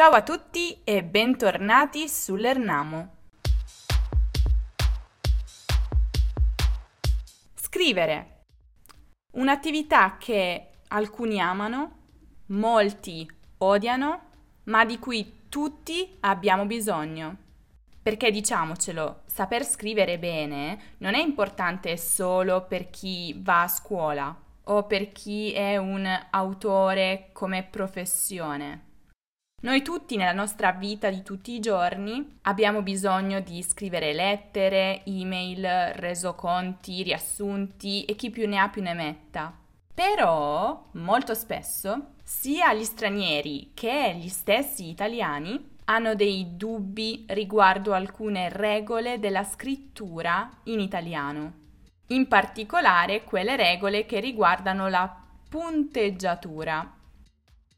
Ciao a tutti e bentornati sull'Ernamo. Scrivere. Un'attività che alcuni amano, molti odiano, ma di cui tutti abbiamo bisogno. Perché diciamocelo, saper scrivere bene non è importante solo per chi va a scuola o per chi è un autore come professione. Noi tutti nella nostra vita di tutti i giorni abbiamo bisogno di scrivere lettere, email, resoconti, riassunti e chi più ne ha più ne metta. Però molto spesso sia gli stranieri che gli stessi italiani hanno dei dubbi riguardo alcune regole della scrittura in italiano. In particolare quelle regole che riguardano la punteggiatura.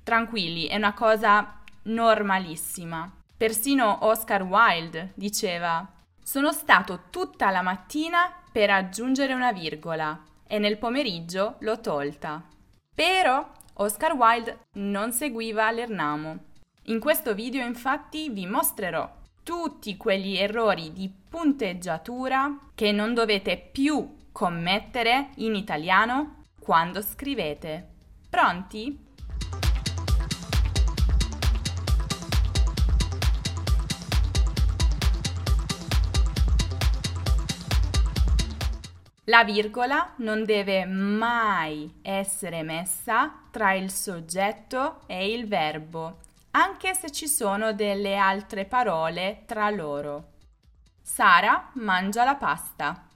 Tranquilli, è una cosa normalissima. Persino Oscar Wilde diceva sono stato tutta la mattina per aggiungere una virgola e nel pomeriggio l'ho tolta. Però Oscar Wilde non seguiva l'Ernamo. In questo video infatti vi mostrerò tutti quegli errori di punteggiatura che non dovete più commettere in italiano quando scrivete. Pronti? La virgola non deve mai essere messa tra il soggetto e il verbo, anche se ci sono delle altre parole tra loro. Sara mangia la pasta.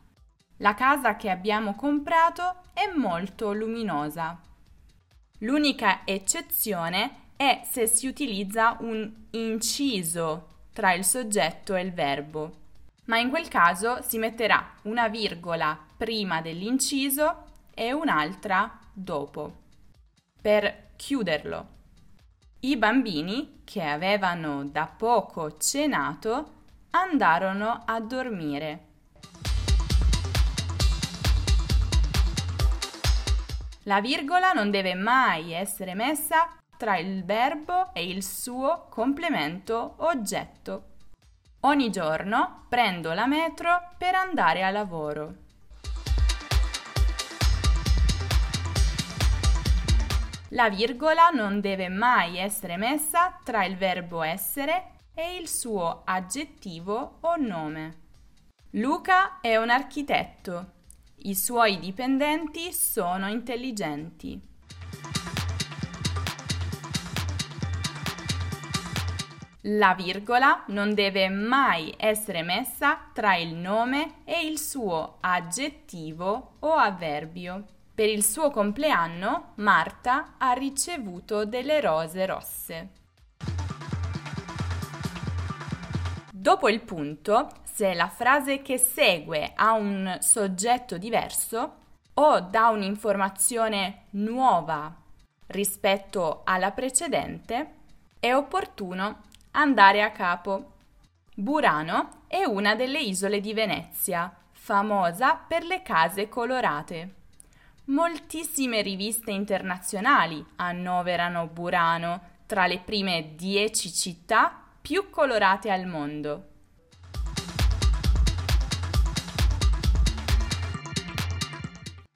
La casa che abbiamo comprato è molto luminosa. L'unica eccezione è se si utilizza un inciso tra il soggetto e il verbo ma in quel caso si metterà una virgola prima dell'inciso e un'altra dopo per chiuderlo. I bambini, che avevano da poco cenato, andarono a dormire. La virgola non deve mai essere messa tra il verbo e il suo complemento oggetto. Ogni giorno prendo la metro per andare a lavoro. La virgola non deve mai essere messa tra il verbo essere e il suo aggettivo o nome. Luca è un architetto. I suoi dipendenti sono intelligenti. La virgola non deve mai essere messa tra il nome e il suo aggettivo o avverbio. Per il suo compleanno Marta ha ricevuto delle rose rosse. Dopo il punto, se la frase che segue ha un soggetto diverso o dà un'informazione nuova rispetto alla precedente, è opportuno andare a capo. Burano è una delle isole di Venezia, famosa per le case colorate. Moltissime riviste internazionali annoverano Burano tra le prime dieci città più colorate al mondo.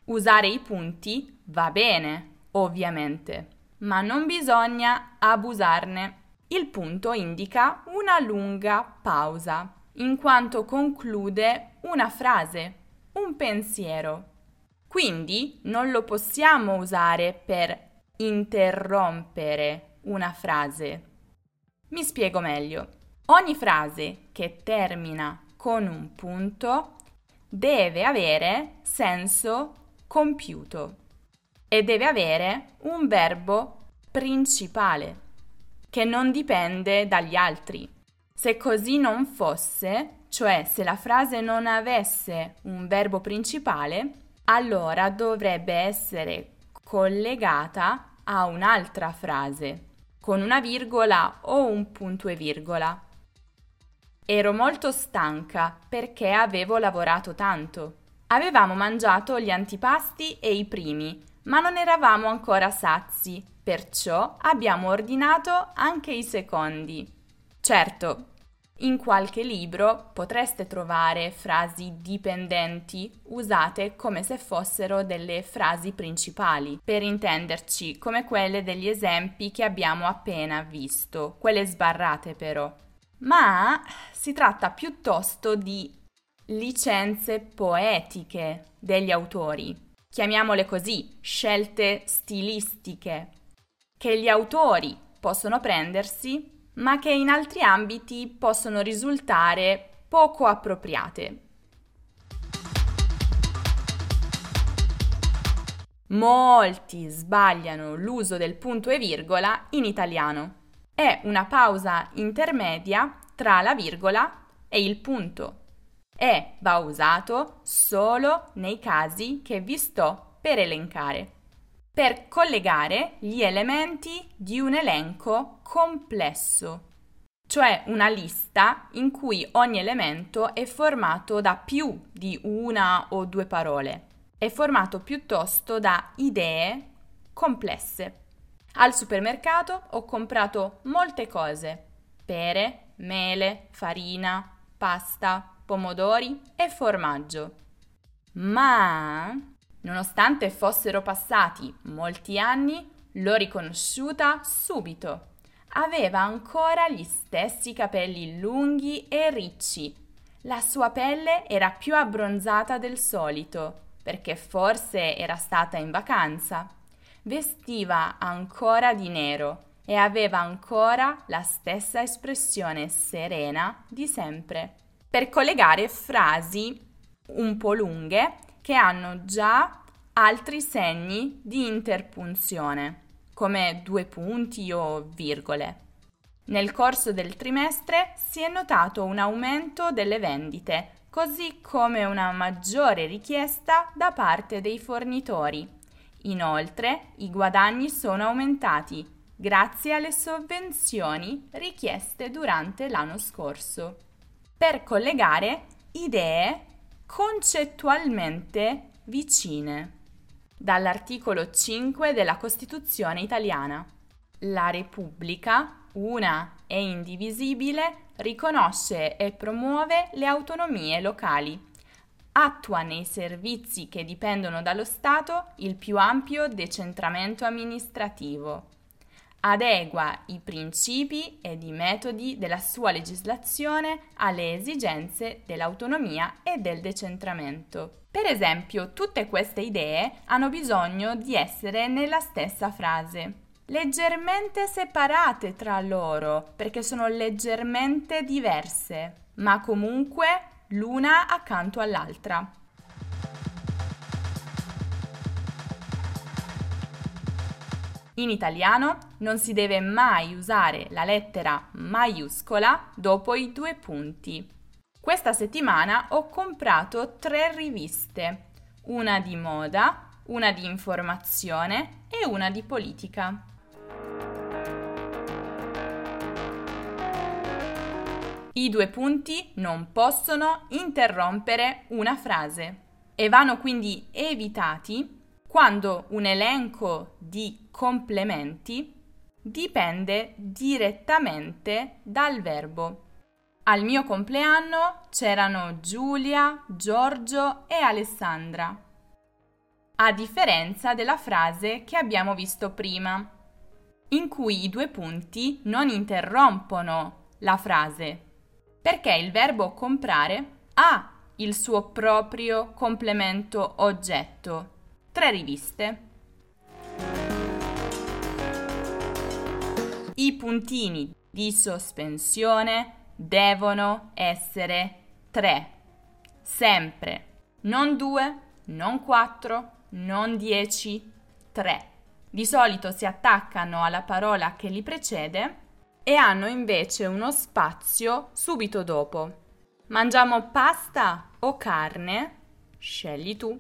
Usare i punti va bene, ovviamente, ma non bisogna abusarne. Il punto indica una lunga pausa, in quanto conclude una frase, un pensiero. Quindi non lo possiamo usare per interrompere una frase. Mi spiego meglio. Ogni frase che termina con un punto deve avere senso compiuto e deve avere un verbo principale che non dipende dagli altri. Se così non fosse, cioè se la frase non avesse un verbo principale, allora dovrebbe essere collegata a un'altra frase, con una virgola o un punto e virgola. Ero molto stanca perché avevo lavorato tanto. Avevamo mangiato gli antipasti e i primi, ma non eravamo ancora sazi Perciò abbiamo ordinato anche i secondi. Certo, in qualche libro potreste trovare frasi dipendenti usate come se fossero delle frasi principali, per intenderci come quelle degli esempi che abbiamo appena visto, quelle sbarrate però. Ma si tratta piuttosto di licenze poetiche degli autori, chiamiamole così, scelte stilistiche, che gli autori possono prendersi ma che in altri ambiti possono risultare poco appropriate. Molti sbagliano l'uso del punto e virgola in italiano. È una pausa intermedia tra la virgola e il punto e va usato solo nei casi che vi sto per elencare per collegare gli elementi di un elenco complesso, cioè una lista in cui ogni elemento è formato da più di una o due parole, è formato piuttosto da idee complesse. Al supermercato ho comprato molte cose, pere, mele, farina, pasta, pomodori e formaggio. Ma Nonostante fossero passati molti anni, l'ho riconosciuta subito. Aveva ancora gli stessi capelli lunghi e ricci. La sua pelle era più abbronzata del solito, perché forse era stata in vacanza. Vestiva ancora di nero e aveva ancora la stessa espressione serena di sempre. Per collegare frasi un po' lunghe, che hanno già altri segni di interpunzione, come due punti o virgole. Nel corso del trimestre si è notato un aumento delle vendite, così come una maggiore richiesta da parte dei fornitori. Inoltre, i guadagni sono aumentati grazie alle sovvenzioni richieste durante l'anno scorso. Per collegare idee concettualmente vicine. Dall'articolo 5 della Costituzione italiana. La Repubblica, una e indivisibile, riconosce e promuove le autonomie locali. Attua nei servizi che dipendono dallo Stato il più ampio decentramento amministrativo adegua i principi ed i metodi della sua legislazione alle esigenze dell'autonomia e del decentramento. Per esempio, tutte queste idee hanno bisogno di essere nella stessa frase, leggermente separate tra loro, perché sono leggermente diverse, ma comunque l'una accanto all'altra. In italiano non si deve mai usare la lettera maiuscola dopo i due punti. Questa settimana ho comprato tre riviste, una di moda, una di informazione e una di politica. I due punti non possono interrompere una frase e vanno quindi evitati quando un elenco di complementi dipende direttamente dal verbo. Al mio compleanno c'erano Giulia, Giorgio e Alessandra, a differenza della frase che abbiamo visto prima, in cui i due punti non interrompono la frase, perché il verbo comprare ha il suo proprio complemento oggetto tre riviste. I puntini di sospensione devono essere tre, sempre, non due, non quattro, non dieci, tre. Di solito si attaccano alla parola che li precede e hanno invece uno spazio subito dopo. Mangiamo pasta o carne? Scegli tu.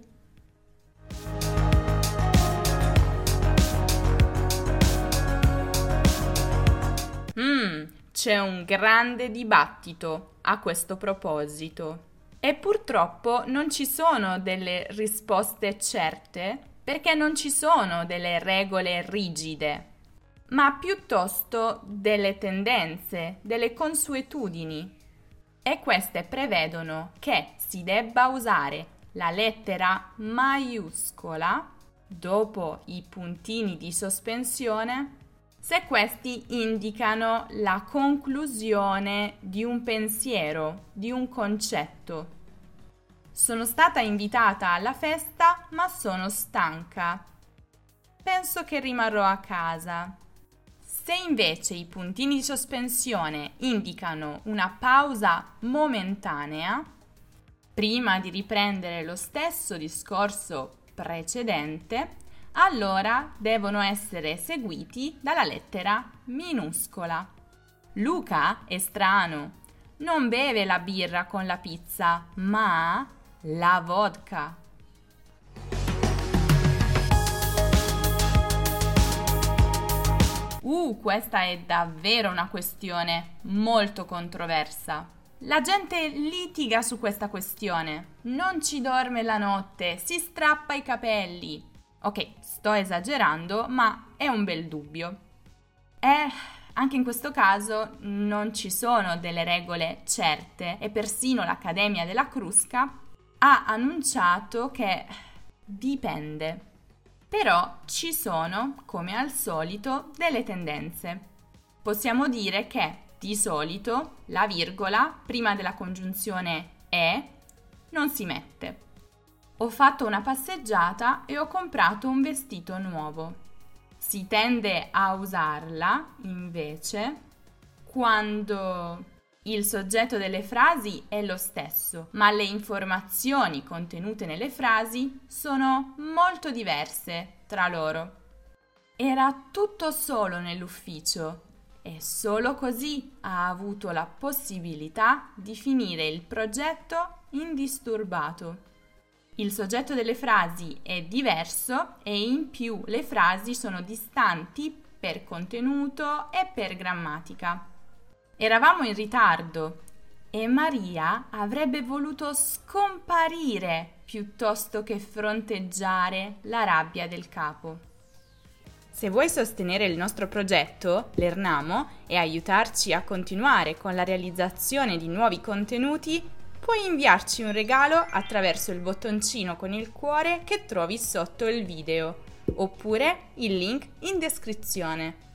C'è un grande dibattito a questo proposito. E purtroppo non ci sono delle risposte certe perché non ci sono delle regole rigide. ma piuttosto delle tendenze, delle consuetudini. E queste prevedono che si debba usare la lettera maiuscola dopo i puntini di sospensione se questi indicano la conclusione di un pensiero, di un concetto. Sono stata invitata alla festa, ma sono stanca. Penso che rimarrò a casa. Se invece i puntini di sospensione indicano una pausa momentanea, prima di riprendere lo stesso discorso precedente, allora devono essere seguiti dalla lettera minuscola. Luca è strano, non beve la birra con la pizza, ma la vodka. Uh, questa è davvero una questione molto controversa. La gente litiga su questa questione, non ci dorme la notte, si strappa i capelli, Ok, sto esagerando, ma è un bel dubbio. E anche in questo caso non ci sono delle regole certe e persino l'Accademia della Crusca ha annunciato che dipende. Però ci sono, come al solito, delle tendenze. Possiamo dire che di solito la virgola prima della congiunzione è non si mette. Ho fatto una passeggiata e ho comprato un vestito nuovo. Si tende a usarla, invece, quando il soggetto delle frasi è lo stesso, ma le informazioni contenute nelle frasi sono molto diverse tra loro. Era tutto solo nell'ufficio e solo così ha avuto la possibilità di finire il progetto indisturbato. Il soggetto delle frasi è diverso e in più le frasi sono distanti per contenuto e per grammatica. Eravamo in ritardo e Maria avrebbe voluto scomparire piuttosto che fronteggiare la rabbia del capo. Se vuoi sostenere il nostro progetto, l'Ernamo, e aiutarci a continuare con la realizzazione di nuovi contenuti, puoi inviarci un regalo attraverso il bottoncino con il cuore che trovi sotto il video, oppure il link in descrizione.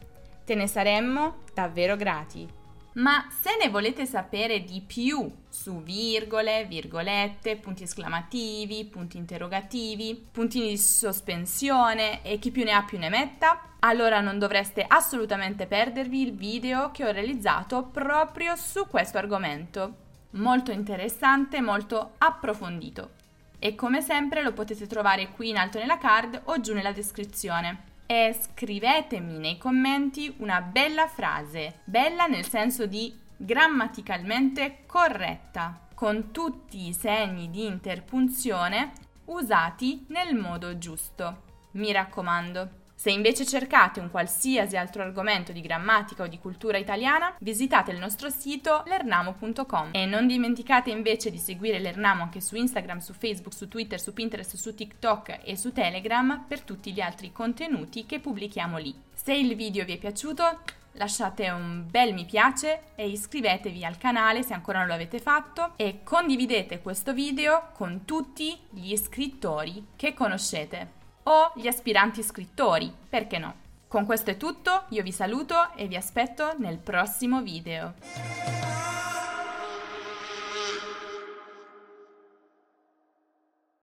Te ne saremmo davvero grati. Ma se ne volete sapere di più su virgole, virgolette, punti esclamativi, punti interrogativi, puntini di sospensione e chi più ne ha più ne metta, allora non dovreste assolutamente perdervi il video che ho realizzato proprio su questo argomento molto interessante, molto approfondito. E come sempre lo potete trovare qui in alto nella card o giù nella descrizione. E scrivetemi nei commenti una bella frase, bella nel senso di grammaticalmente corretta, con tutti i segni di interpunzione usati nel modo giusto. Mi raccomando. Se invece cercate un qualsiasi altro argomento di grammatica o di cultura italiana, visitate il nostro sito lernamo.com e non dimenticate invece di seguire l'Ernamo anche su Instagram, su Facebook, su Twitter, su Pinterest, su TikTok e su Telegram per tutti gli altri contenuti che pubblichiamo lì. Se il video vi è piaciuto, lasciate un bel mi piace e iscrivetevi al canale se ancora non lo avete fatto e condividete questo video con tutti gli iscrittori che conoscete o gli aspiranti scrittori, perché no? Con questo è tutto, io vi saluto e vi aspetto nel prossimo video.